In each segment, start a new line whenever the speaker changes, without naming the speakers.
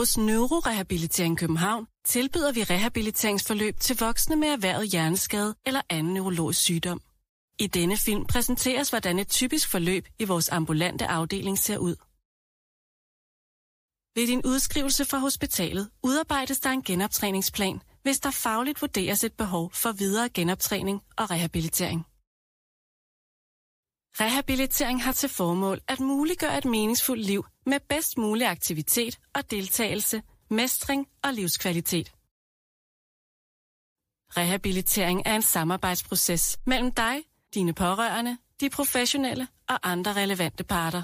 Hos Neurorehabilitering København tilbyder vi rehabiliteringsforløb til voksne med erhvervet hjerneskade eller anden neurologisk sygdom. I denne film præsenteres, hvordan et typisk forløb i vores ambulante afdeling ser ud. Ved din udskrivelse fra hospitalet udarbejdes der en genoptræningsplan, hvis der fagligt vurderes et behov for videre genoptræning og rehabilitering. Rehabilitering har til formål at muliggøre et meningsfuldt liv med bedst mulig aktivitet og deltagelse, mestring og livskvalitet. Rehabilitering er en samarbejdsproces mellem dig, dine pårørende, de professionelle og andre relevante parter.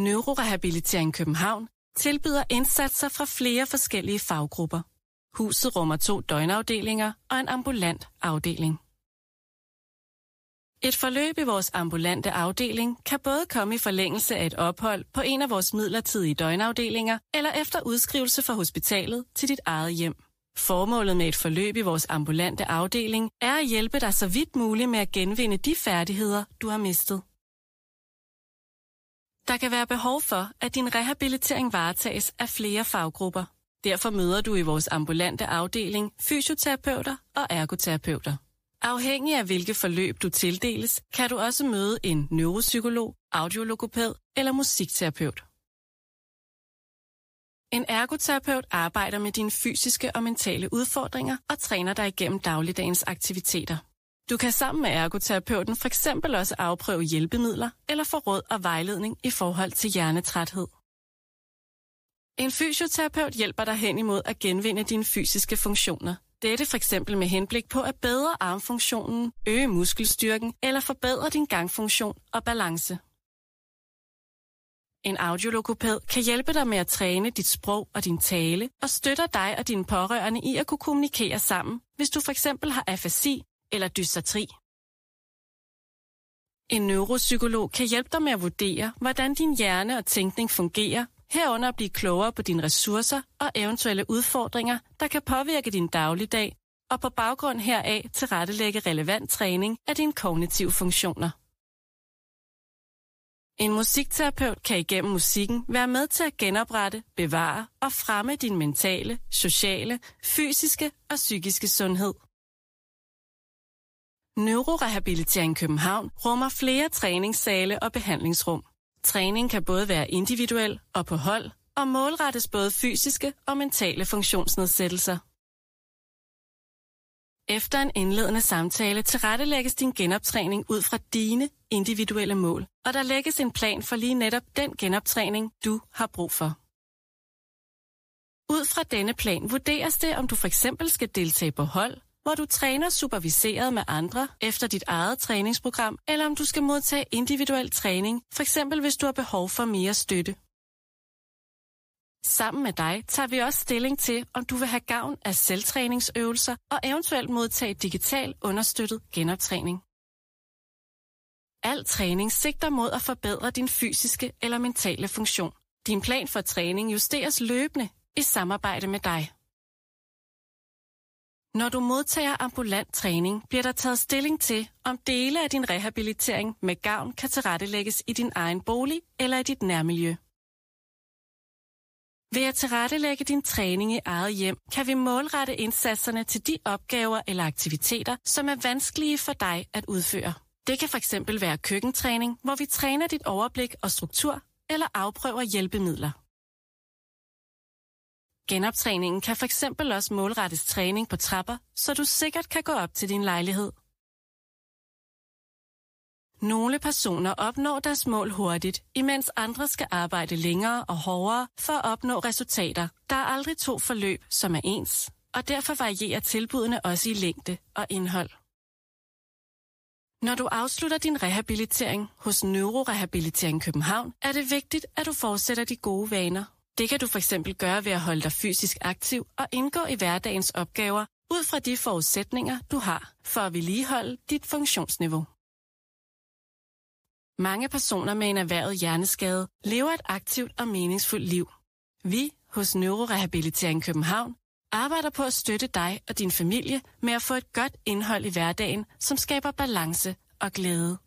Neurorehabilitering København tilbyder indsatser fra flere forskellige faggrupper. Huset rummer to døgnafdelinger og en ambulant afdeling. Et forløb i vores ambulante afdeling kan både komme i forlængelse af et ophold på en af vores midlertidige døgnafdelinger eller efter udskrivelse fra hospitalet til dit eget hjem. Formålet med et forløb i vores ambulante afdeling er at hjælpe dig så vidt muligt med at genvinde de færdigheder, du har mistet. Der kan være behov for, at din rehabilitering varetages af flere faggrupper. Derfor møder du i vores ambulante afdeling fysioterapeuter og ergoterapeuter. Afhængig af hvilke forløb du tildeles, kan du også møde en neuropsykolog, audiologopæd eller musikterapeut. En ergoterapeut arbejder med dine fysiske og mentale udfordringer og træner dig igennem dagligdagens aktiviteter. Du kan sammen med ergoterapeuten for eksempel også afprøve hjælpemidler eller få råd og vejledning i forhold til hjernetræthed. En fysioterapeut hjælper dig hen imod at genvinde dine fysiske funktioner. Dette for eksempel med henblik på at bedre armfunktionen, øge muskelstyrken eller forbedre din gangfunktion og balance. En audiologopæd kan hjælpe dig med at træne dit sprog og din tale og støtter dig og dine pårørende i at kunne kommunikere sammen, hvis du for eksempel har afasi eller dysartri. En neuropsykolog kan hjælpe dig med at vurdere, hvordan din hjerne og tænkning fungerer, herunder at blive klogere på dine ressourcer og eventuelle udfordringer, der kan påvirke din dagligdag, og på baggrund heraf tilrettelægge relevant træning af dine kognitive funktioner. En musikterapeut kan igennem musikken være med til at genoprette, bevare og fremme din mentale, sociale, fysiske og psykiske sundhed. Neurorehabilitering København rummer flere træningssale og behandlingsrum. Træning kan både være individuel og på hold, og målrettes både fysiske og mentale funktionsnedsættelser. Efter en indledende samtale tilrettelægges din genoptræning ud fra dine individuelle mål, og der lægges en plan for lige netop den genoptræning, du har brug for. Ud fra denne plan vurderes det, om du for eksempel skal deltage på hold, hvor du træner superviseret med andre efter dit eget træningsprogram, eller om du skal modtage individuel træning, for eksempel hvis du har behov for mere støtte. Sammen med dig tager vi også stilling til, om du vil have gavn af selvtræningsøvelser og eventuelt modtage digital understøttet genoptræning. Al træning sigter mod at forbedre din fysiske eller mentale funktion. Din plan for træning justeres løbende i samarbejde med dig. Når du modtager ambulant træning, bliver der taget stilling til, om dele af din rehabilitering med gavn kan tilrettelægges i din egen bolig eller i dit nærmiljø. Ved at tilrettelægge din træning i eget hjem, kan vi målrette indsatserne til de opgaver eller aktiviteter, som er vanskelige for dig at udføre. Det kan fx være køkkentræning, hvor vi træner dit overblik og struktur, eller afprøver hjælpemidler. Genoptræningen kan fx også målrettes træning på trapper, så du sikkert kan gå op til din lejlighed. Nogle personer opnår deres mål hurtigt, imens andre skal arbejde længere og hårdere for at opnå resultater. Der er aldrig to forløb, som er ens, og derfor varierer tilbudene også i længde og indhold. Når du afslutter din rehabilitering hos Neurorehabilitering København, er det vigtigt, at du fortsætter de gode vaner. Det kan du for eksempel gøre ved at holde dig fysisk aktiv og indgå i hverdagens opgaver ud fra de forudsætninger, du har for at vedligeholde dit funktionsniveau. Mange personer med en erhvervet hjerneskade lever et aktivt og meningsfuldt liv. Vi hos Neurorehabilitering København arbejder på at støtte dig og din familie med at få et godt indhold i hverdagen, som skaber balance og glæde.